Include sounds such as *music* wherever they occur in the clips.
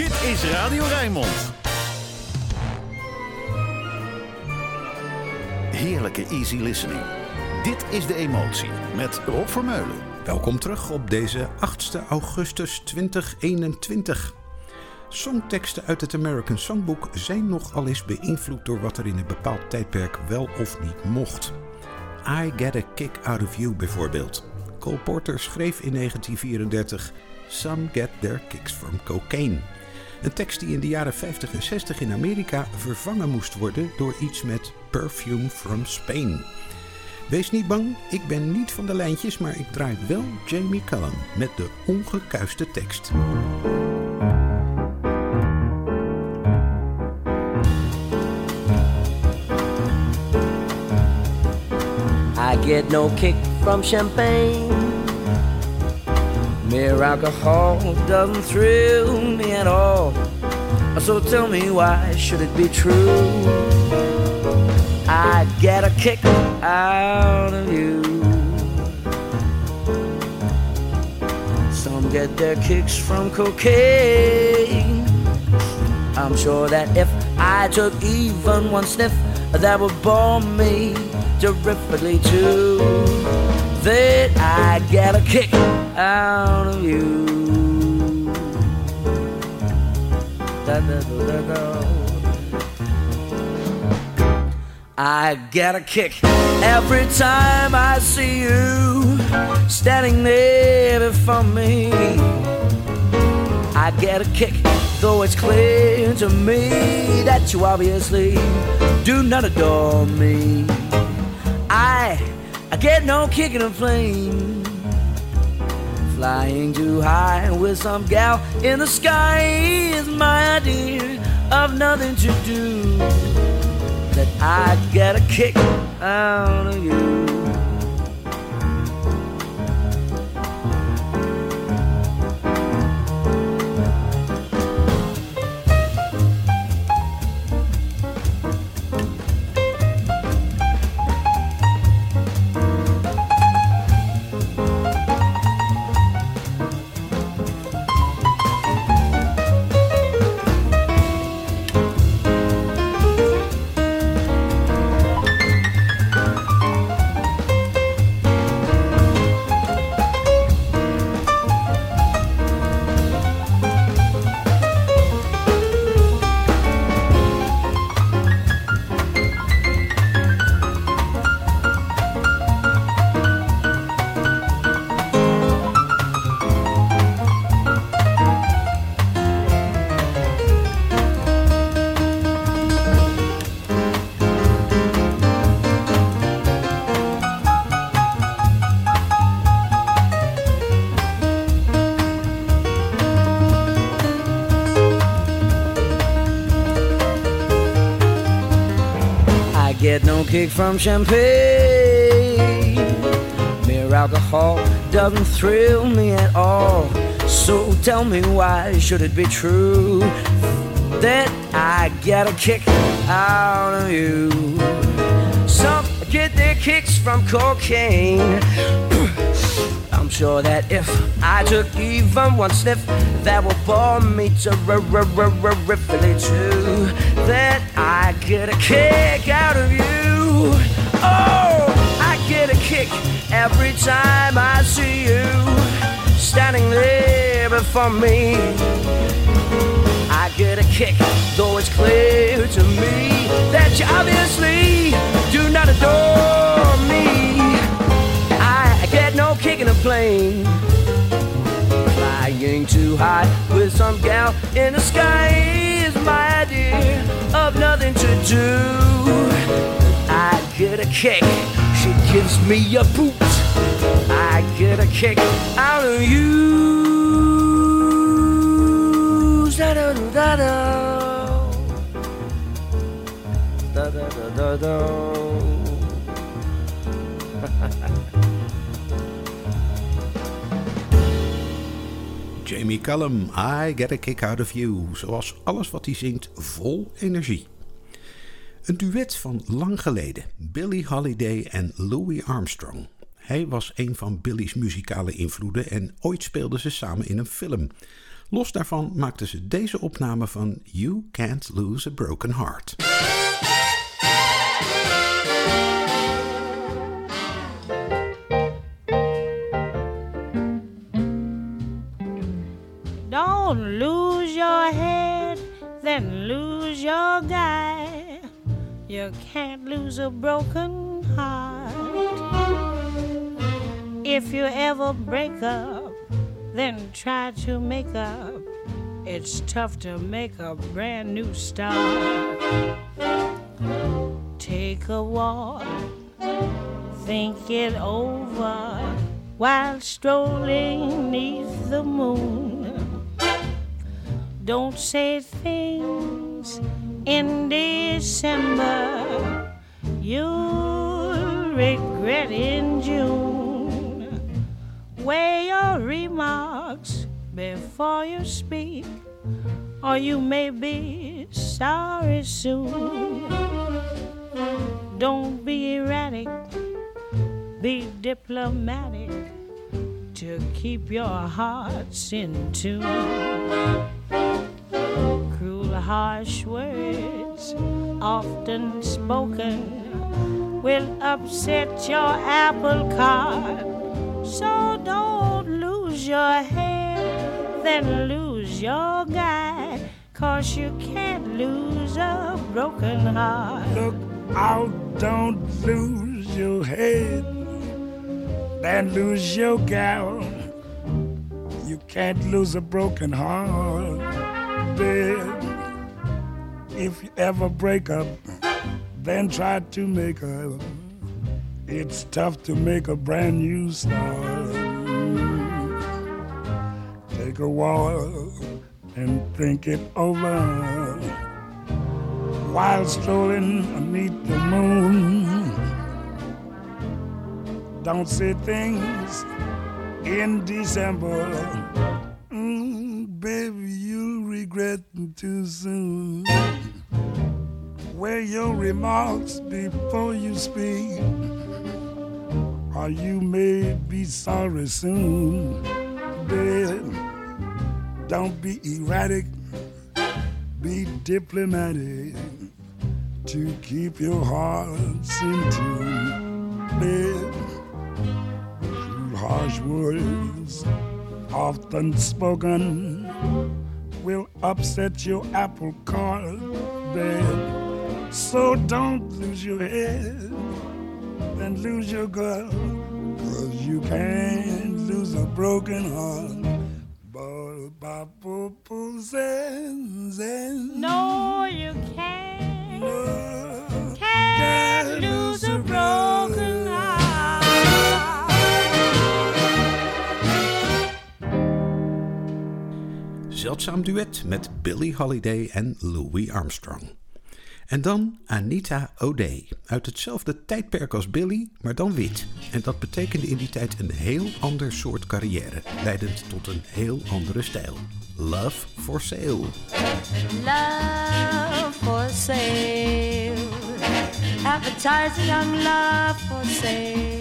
Dit is Radio Rijnmond. Heerlijke easy listening. Dit is De Emotie met Rob Vermeulen. Welkom terug op deze 8 augustus 2021. Songteksten uit het American Songbook zijn nogal eens beïnvloed door wat er in een bepaald tijdperk wel of niet mocht. I Get a Kick Out of You bijvoorbeeld. Cole Porter schreef in 1934 Some Get Their Kicks from Cocaine. Een tekst die in de jaren 50 en 60 in Amerika vervangen moest worden door iets met Perfume from Spain. Wees niet bang, ik ben niet van de lijntjes, maar ik draai wel Jamie Cullen met de ongekuiste tekst. I get no kick from champagne. Mere alcohol doesn't thrill me at all. So tell me why should it be true? I get a kick out of you. Some get their kicks from cocaine. I'm sure that if I took even one sniff, that would bore me terrifically too. That I get a kick out of you. I get a kick every time I see you standing there before me. I get a kick, though it's clear to me that you obviously do not adore me. I, I get no kick in a plane. Flying too high with some gal in the sky is my idea of nothing to do. That I get a kick out of you. Kick from champagne. Mere alcohol doesn't thrill me at all. So tell me why should it be true that I get a kick out of you? Some get their kicks from cocaine. I'm sure that if I took even one sniff, that would bore me terrifically too. That I get a kick out of you. Oh, I get a kick every time I see you standing there before me. I get a kick, though it's clear to me that you obviously do not adore me. I get no kick in a plane. Flying too high with some gal in the sky is my idea of nothing to do. I get a kick, she gives me a boot. I get a kick out of you. Da-da-da-da-da. Da-da-da-da-da. *laughs* Jamie Cullum, I Get a Kick Out of You. Zoals alles wat hij zingt, vol energie. Een duet van lang geleden, Billie Holiday en Louis Armstrong. Hij was een van Billy's muzikale invloeden en ooit speelden ze samen in een film. Los daarvan maakten ze deze opname van You Can't Lose a Broken Heart. Don't lose your head, then lose your guy. You can't lose a broken heart. If you ever break up, then try to make up. It's tough to make a brand new start. Take a walk, think it over while strolling neath the moon. Don't say things in December you'll regret in June. Weigh your remarks before you speak, or you may be sorry soon. Don't be erratic, be diplomatic to keep your hearts in tune. Cruel, harsh words, often spoken, will upset your apple cart. So don't lose your head, then lose your guy. Cause you can't lose a broken heart. Look out, don't lose your head, then lose your gal. You can't lose a broken heart, babe. If you ever break up, then try to make up. It's tough to make a brand new start. Take a walk and think it over while strolling beneath the moon. Don't say things in December. Mm, baby, you'll regret too soon. Weigh your remarks before you speak, or you may be sorry soon. Babe, don't be erratic, be diplomatic to keep your hearts in tune. Babe, True harsh words, often spoken, will upset your apple cart, babe. So don't lose your head, then lose your girl, cause you can't lose a broken heart. Zen, zen. No, you can't. No, Can't lose a broken heart. Zeldzaam duet met Billie Holiday en Louis Armstrong. En dan Anita O'Day. Uit hetzelfde tijdperk als Billy, maar dan wit. En dat betekende in die tijd een heel ander soort carrière, leidend tot een heel andere stijl. Love for Sale. love for sale. Advertising young love for sale.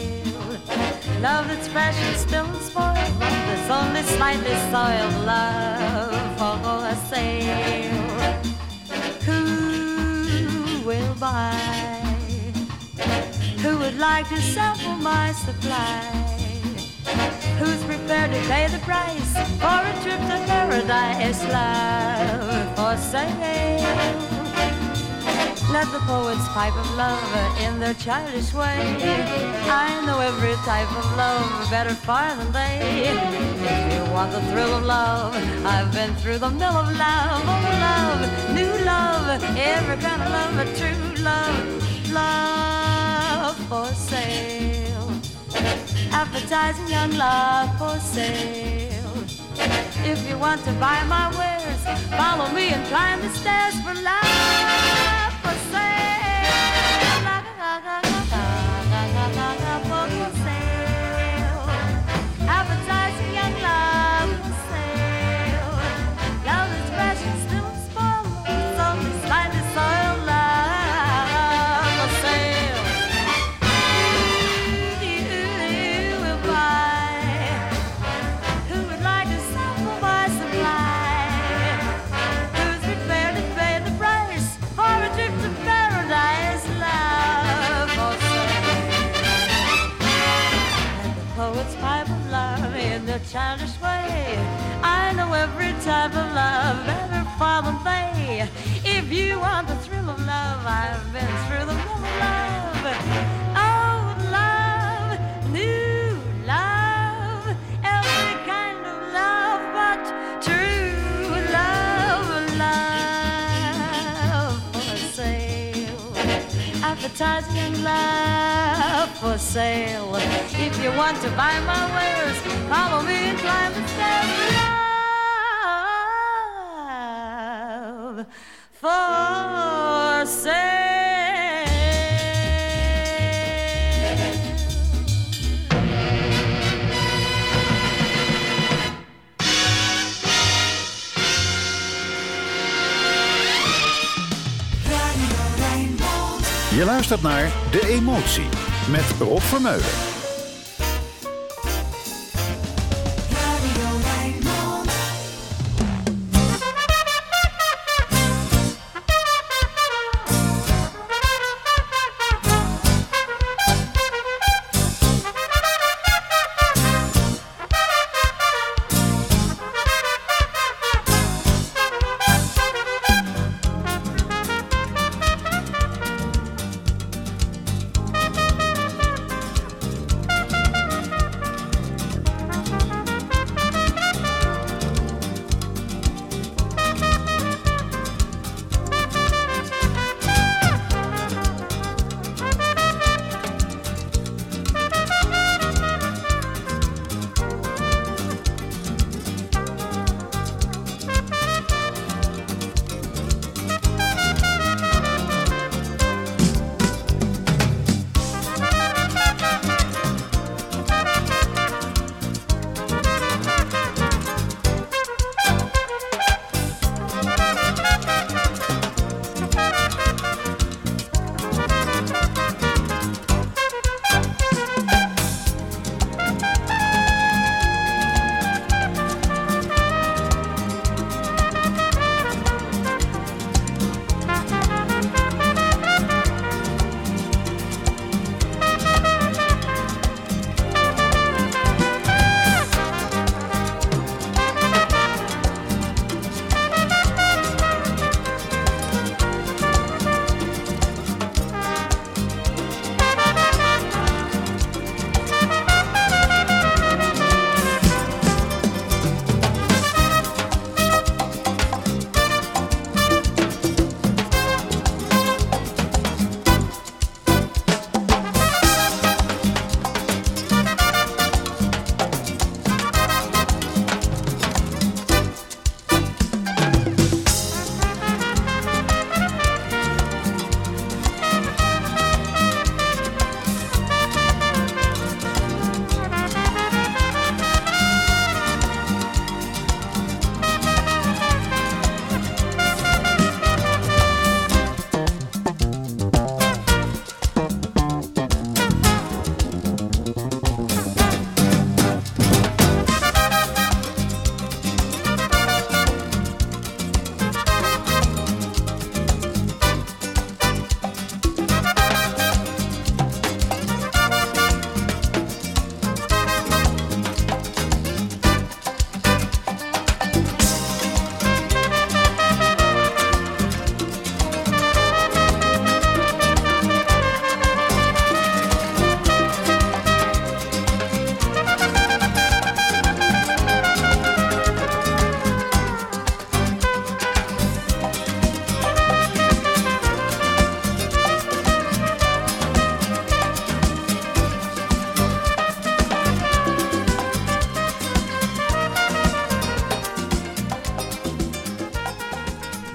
Love that's fresh and still spoiled. That's only slightly soiled. Love for sale. Who? Who would like to sample my supply? Who's prepared to pay the price for a trip to paradise? Love for sale. Let the poets pipe of love in their childish way. I know every type of love better far than they. If you want the thrill of love, I've been through the mill of love, old love, new love, every kind of love, a true love, love for sale. Advertising young love for sale. If you want to buy my wares, follow me and climb the stairs for love for sale. Type of love, every problem they. If you want the thrill of love, I've been through the mill of love. Old love, new love, every kind of love, but true love, love for sale. Advertising love for sale. If you want to buy my wares, follow me and climb the stairs. For sale. Je luistert naar De Emotie met Rob Vermeulen.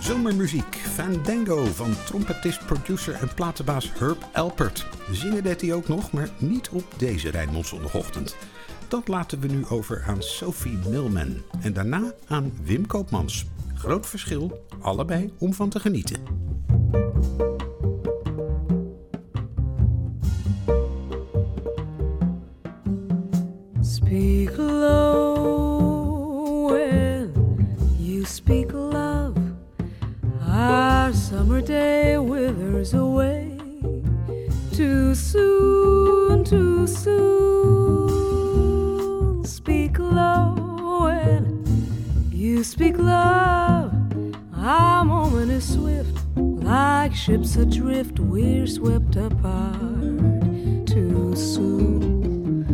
Zomermuziek, Fandango van trompetist, producer en platenbaas Herb Alpert. Zingen deed hij ook nog, maar niet op deze Rijnmond zondagochtend. Dat laten we nu over aan Sophie Milman en daarna aan Wim Koopmans. Groot verschil, allebei om van te genieten. speak love. Our moment is swift, like ships adrift, we're swept apart too soon.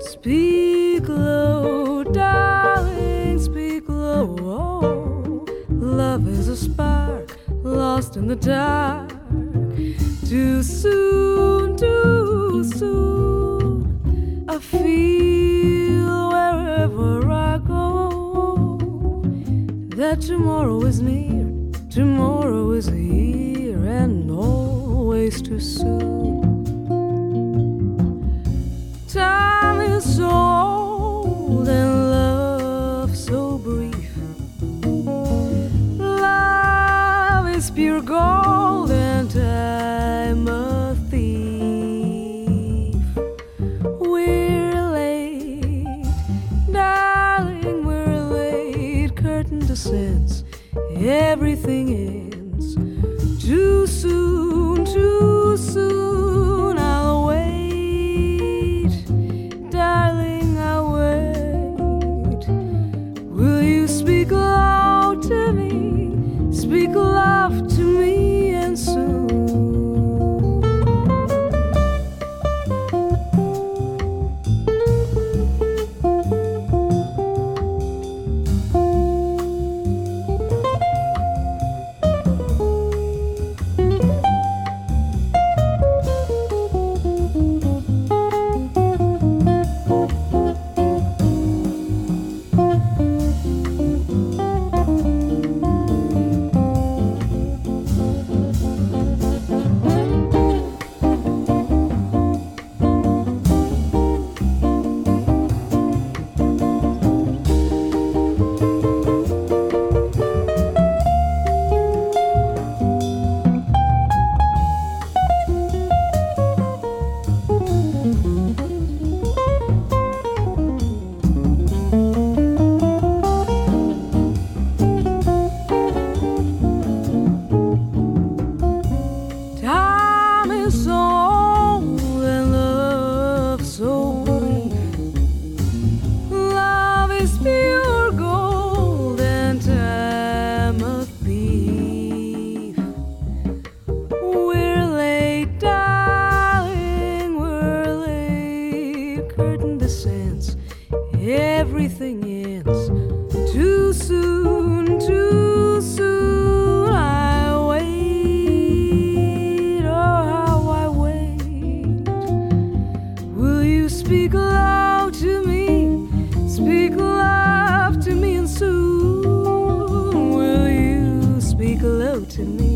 Speak low, darling, speak low. Oh, love is a spark lost in the dark. Too soon, too soon, I feel. that tomorrow is near, tomorrow is here, and always too soon. me.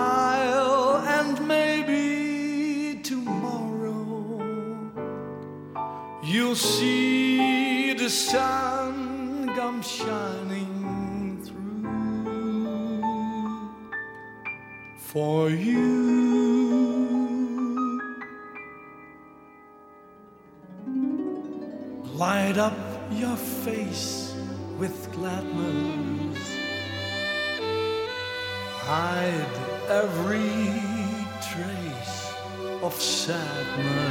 You'll see the sun come shining through for you. Light up your face with gladness, hide every trace of sadness.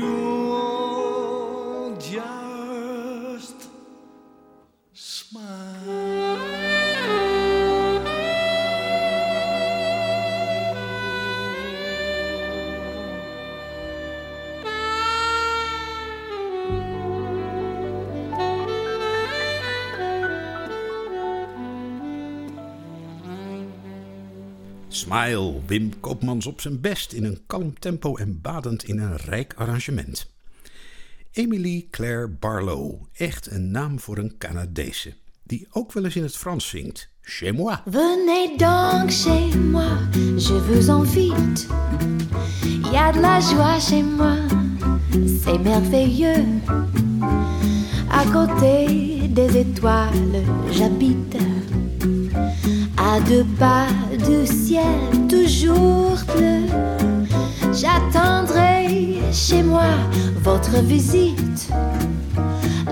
Smile, Wim Koopmans op zijn best in een kalm tempo en badend in een rijk arrangement. Emily Claire Barlow, echt een naam voor een Canadese, die ook wel eens in het Frans zingt. Chez moi. Venez donc chez moi, je vous invite. Y a de la joie chez moi, c'est merveilleux. À côté des étoiles, j'habite. À deux pas du ciel, toujours bleu. J'attendrai chez moi votre visite.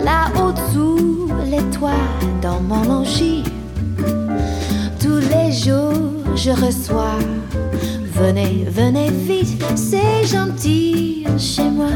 Là-haut sous les toits, dans mon logis. Tous les jours je reçois. Venez, venez vite, c'est gentil chez moi,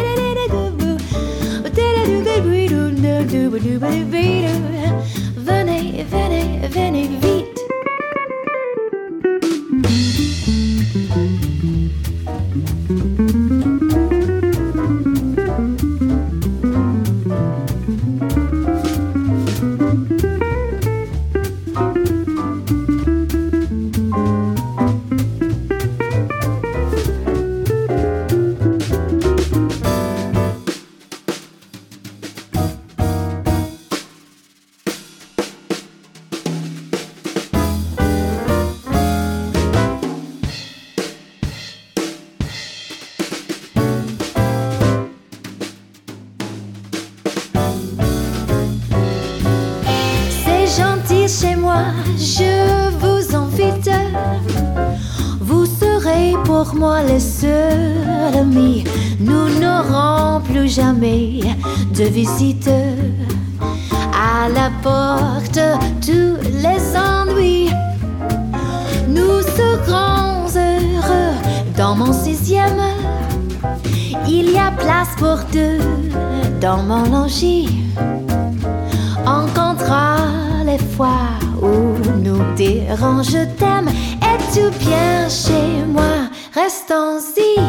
venez-y. Venez, venez, venez vite. Moi, je vous invite. Vous serez pour moi le seul ami. Nous n'aurons plus jamais de visite. À la porte, tous les ennuis. Nous serons heureux dans mon sixième. Il y a place pour deux dans mon logis. On comptera les fois où nous dirons je t'aime. Es-tu bien chez moi? Restons-y.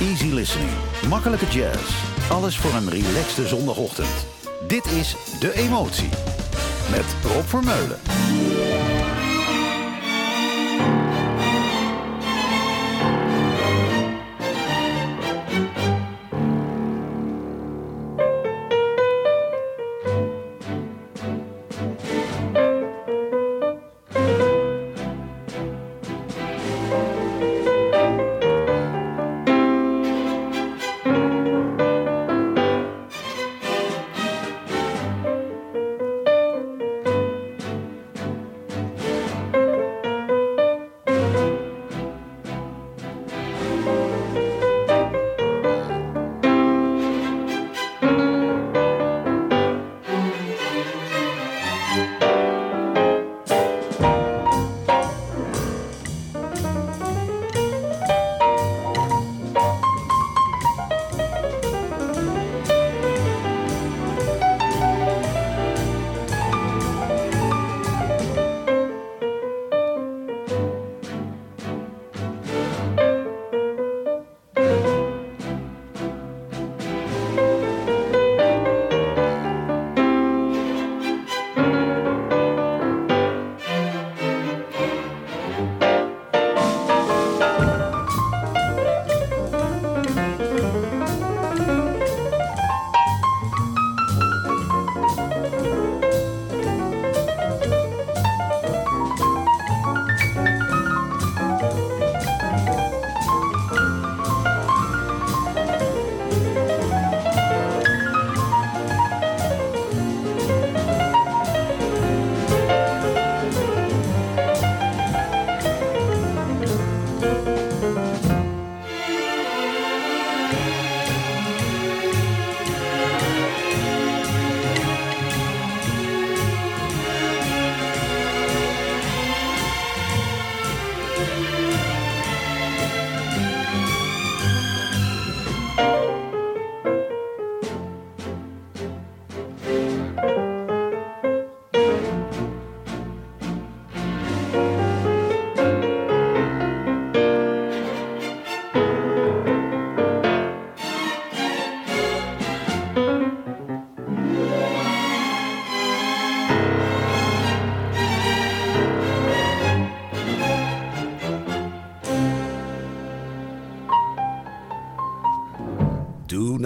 Easy listening. Makkelijke jazz. Alles voor een relaxte zondagochtend. Dit is De Emotie. Met Rob Vermeulen.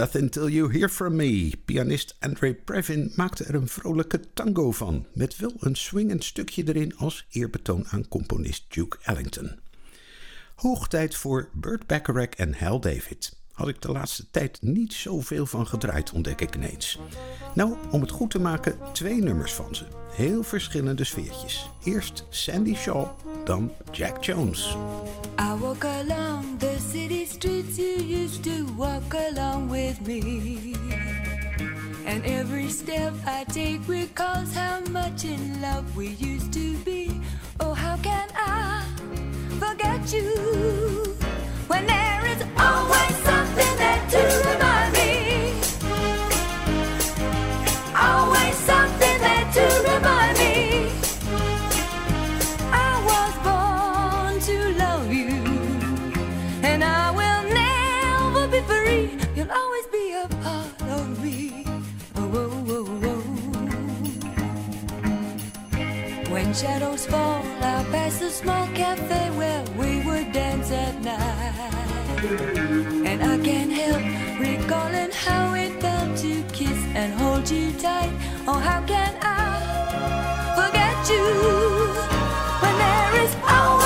Nothing Till You Hear From Me. Pianist André Previn maakte er een vrolijke tango van, met wel een swingend stukje erin als eerbetoon aan componist Duke Ellington. Hoog tijd voor Burt Bacharach en Hal David. Had ik de laatste tijd niet zoveel van gedraaid, ontdek ik ineens. Nou, om het goed te maken, twee nummers van ze. Heel verschillende sfeertjes. Eerst Sandy Shaw, dan Jack Jones. I walk along the city streets you used to walk along with me. And every step I take recalls how much in love we used to be. Oh, how can I forget you when there is always something there to remind me? Always something there to remind me. I was born to love you, and I will never be free. You'll always be a part of me. Oh, oh, oh, oh. oh. When shadows fall, I'll pass a small cafe where we would at night. And I can't help recalling how it felt to kiss and hold you tight. Oh, how can I forget you when there is always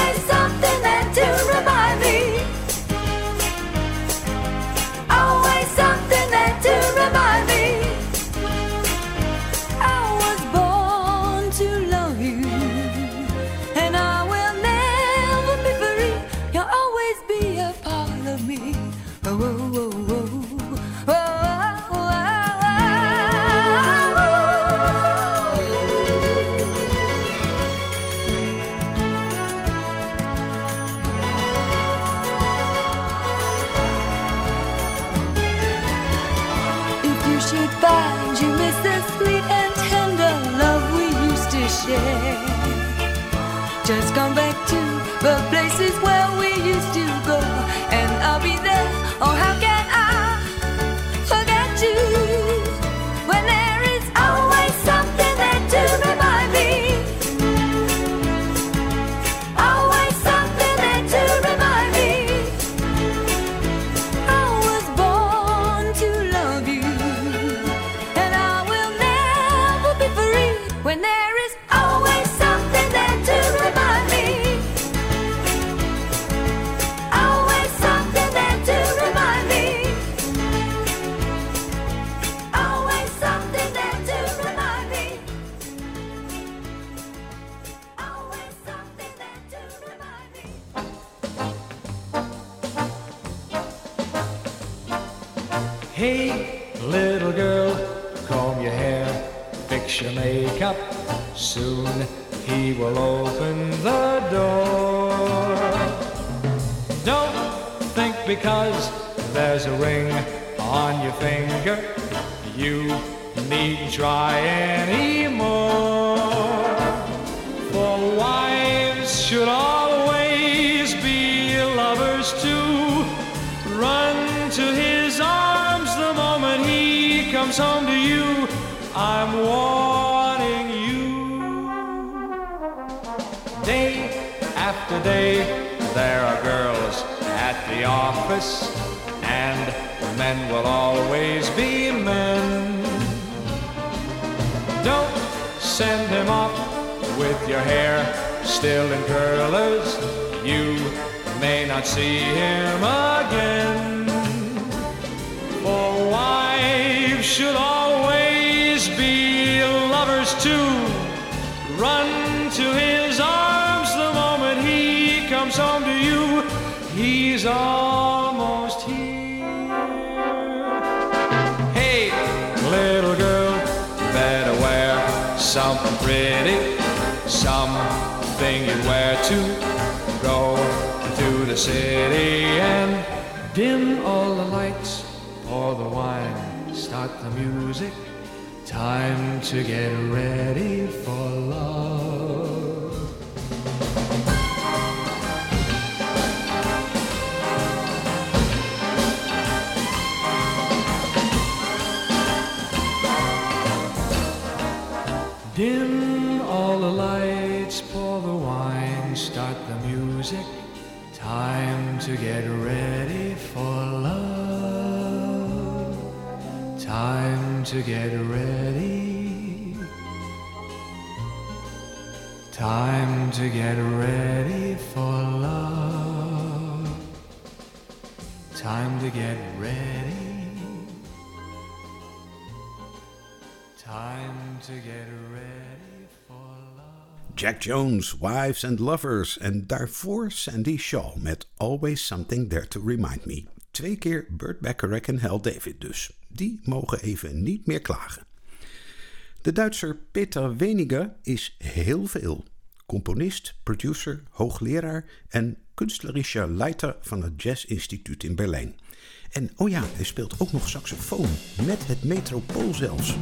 Just come back men will always be men. Don't send him off with your hair still in curlers. You may not see him again. For wives should always be lovers too. Run to his arms the moment he comes home to you. He's almost something pretty, something you wear to go to the city and dim all the lights, pour the wine, start the music. Time to get ready for love. To get ready. Time to get ready for love. Time to get ready. Time to get ready for love. Jack Jones, Wives and Lovers. En daarvoor Sandie Shaw met Always Something There to Remind Me. Twee keer Burt Bacharach en Hal David dus. Die mogen even niet meer klagen. De Duitser Peter Weniger is heel veel. Componist, producer, hoogleraar en kunstlerischer leiter van het Jazz Instituut in Berlijn. En oh ja, hij speelt ook nog saxofoon, met het Metropool zelfs.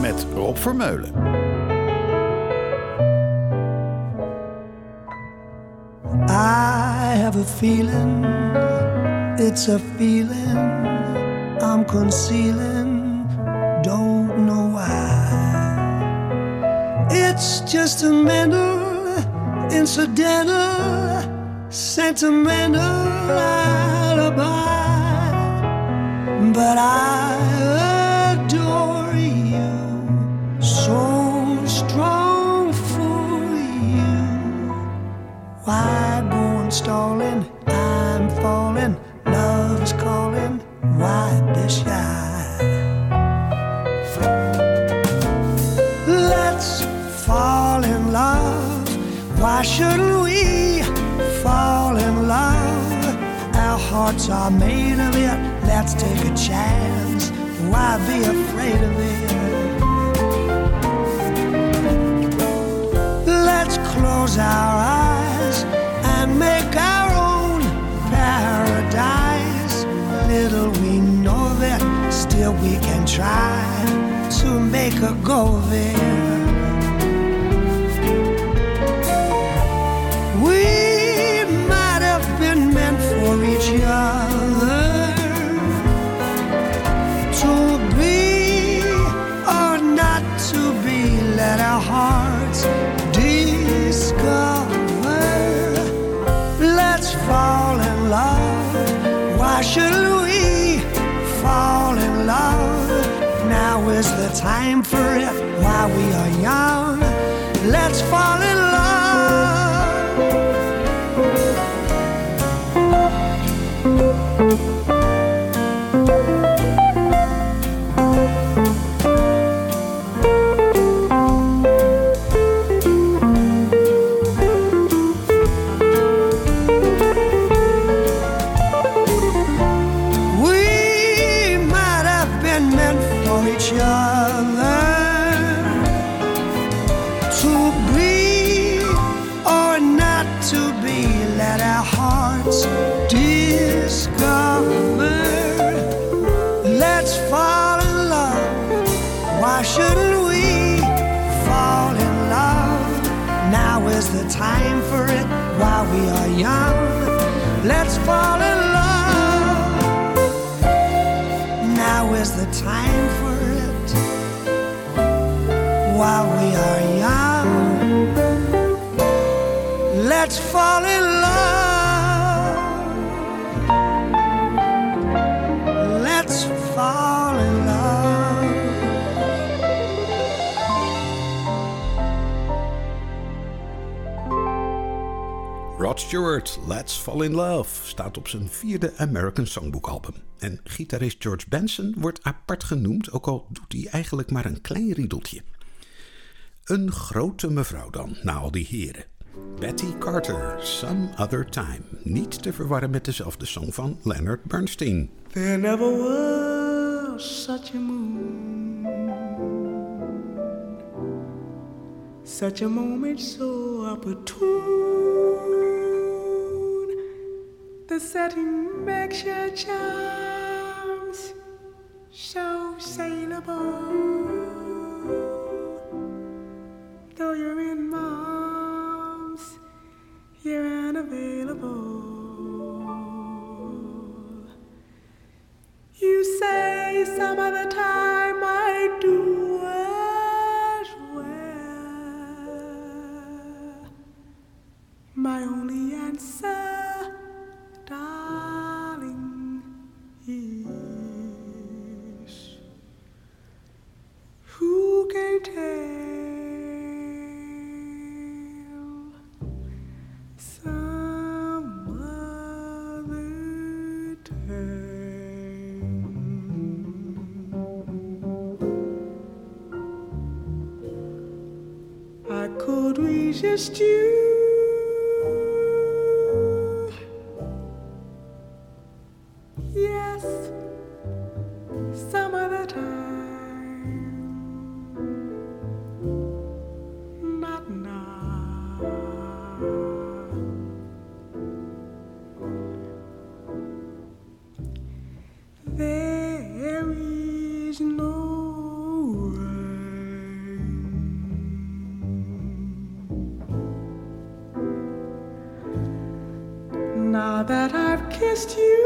Met Rob Vermeulen. I have a feeling, it's a feeling I'm concealing, don't know why. It's just a mental, incidental, sentimental alibi. But I try to make a go of Rod Stewart, Let's Fall in Love, staat op zijn vierde American Songbook album. En gitarist George Benson wordt apart genoemd, ook al doet hij eigenlijk maar een klein riedeltje. Een grote mevrouw dan, na al die heren. Betty Carter, Some Other Time. Niet te verwarren met dezelfde song van Leonard Bernstein. There never was such a moon, such a moment so opportune. The setting makes your charms so saleable. Though you're in my arms, you're unavailable. You say some other time I do as well. My only answer, I could resist you. I've you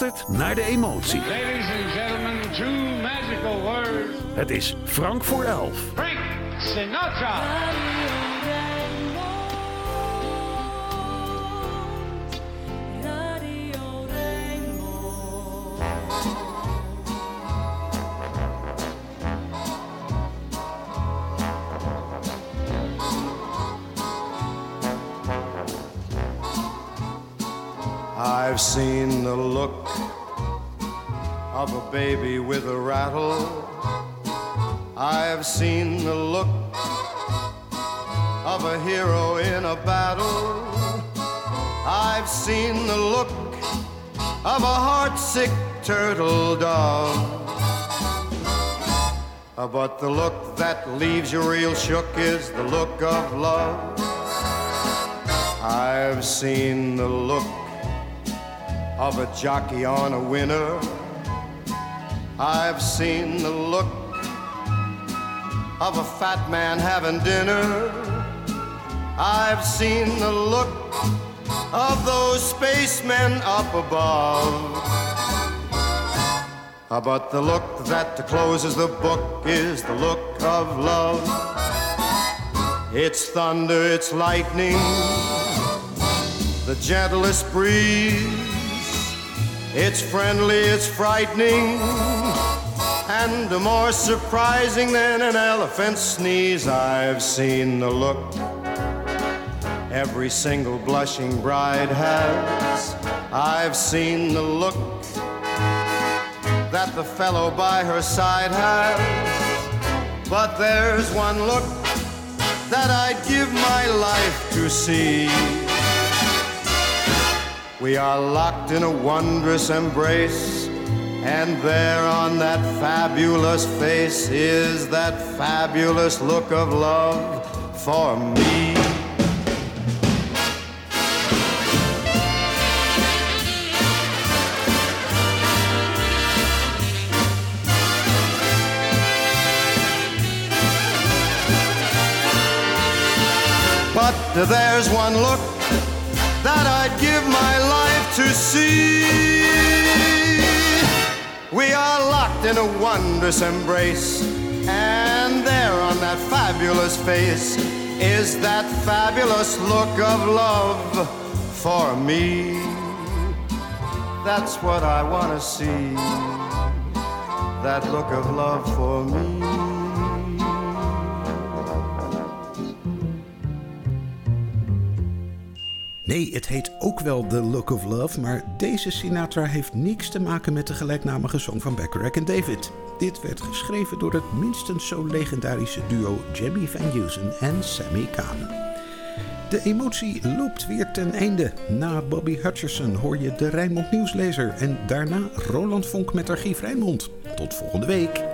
luistert naar de emotie. Ladies and gentlemen, two magical words. Het is Frank voor elf. Frank Sinatra. Of a baby with a rattle. I've seen the look of a hero in a battle. I've seen the look of a heartsick turtle dove. Uh, But the look that leaves you real shook is the look of love. I've seen the look of a jockey on a winner. I've seen the look of a fat man having dinner. I've seen the look of those spacemen up above. But the look that closes the book is the look of love. It's thunder, it's lightning, the gentlest breeze. It's friendly, it's frightening, and more surprising than an elephant's sneeze. I've seen the look every single blushing bride has. I've seen the look that the fellow by her side has. But there's one look that I'd give my life to see. We are locked in a wondrous embrace, and there on that fabulous face is that fabulous look of love for me. But there's one look that I'd give my life to see. We are locked in a wondrous embrace, and there on that fabulous face is that fabulous look of love for me. That's what I want to see. That look of love for me. Nee, het heet ook wel The Look of Love, maar deze Sinatra heeft niks te maken met de gelijknamige song van Bacharach en David. Dit werd geschreven door het minstens zo legendarische duo Jimmy Van Heusen en Sammy Kahn. De emotie loopt weer ten einde. Na Bobby Hutcherson hoor je de Rijnmond Nieuwslezer en daarna Roland Vonk met Archief Rijnmond. Tot volgende week.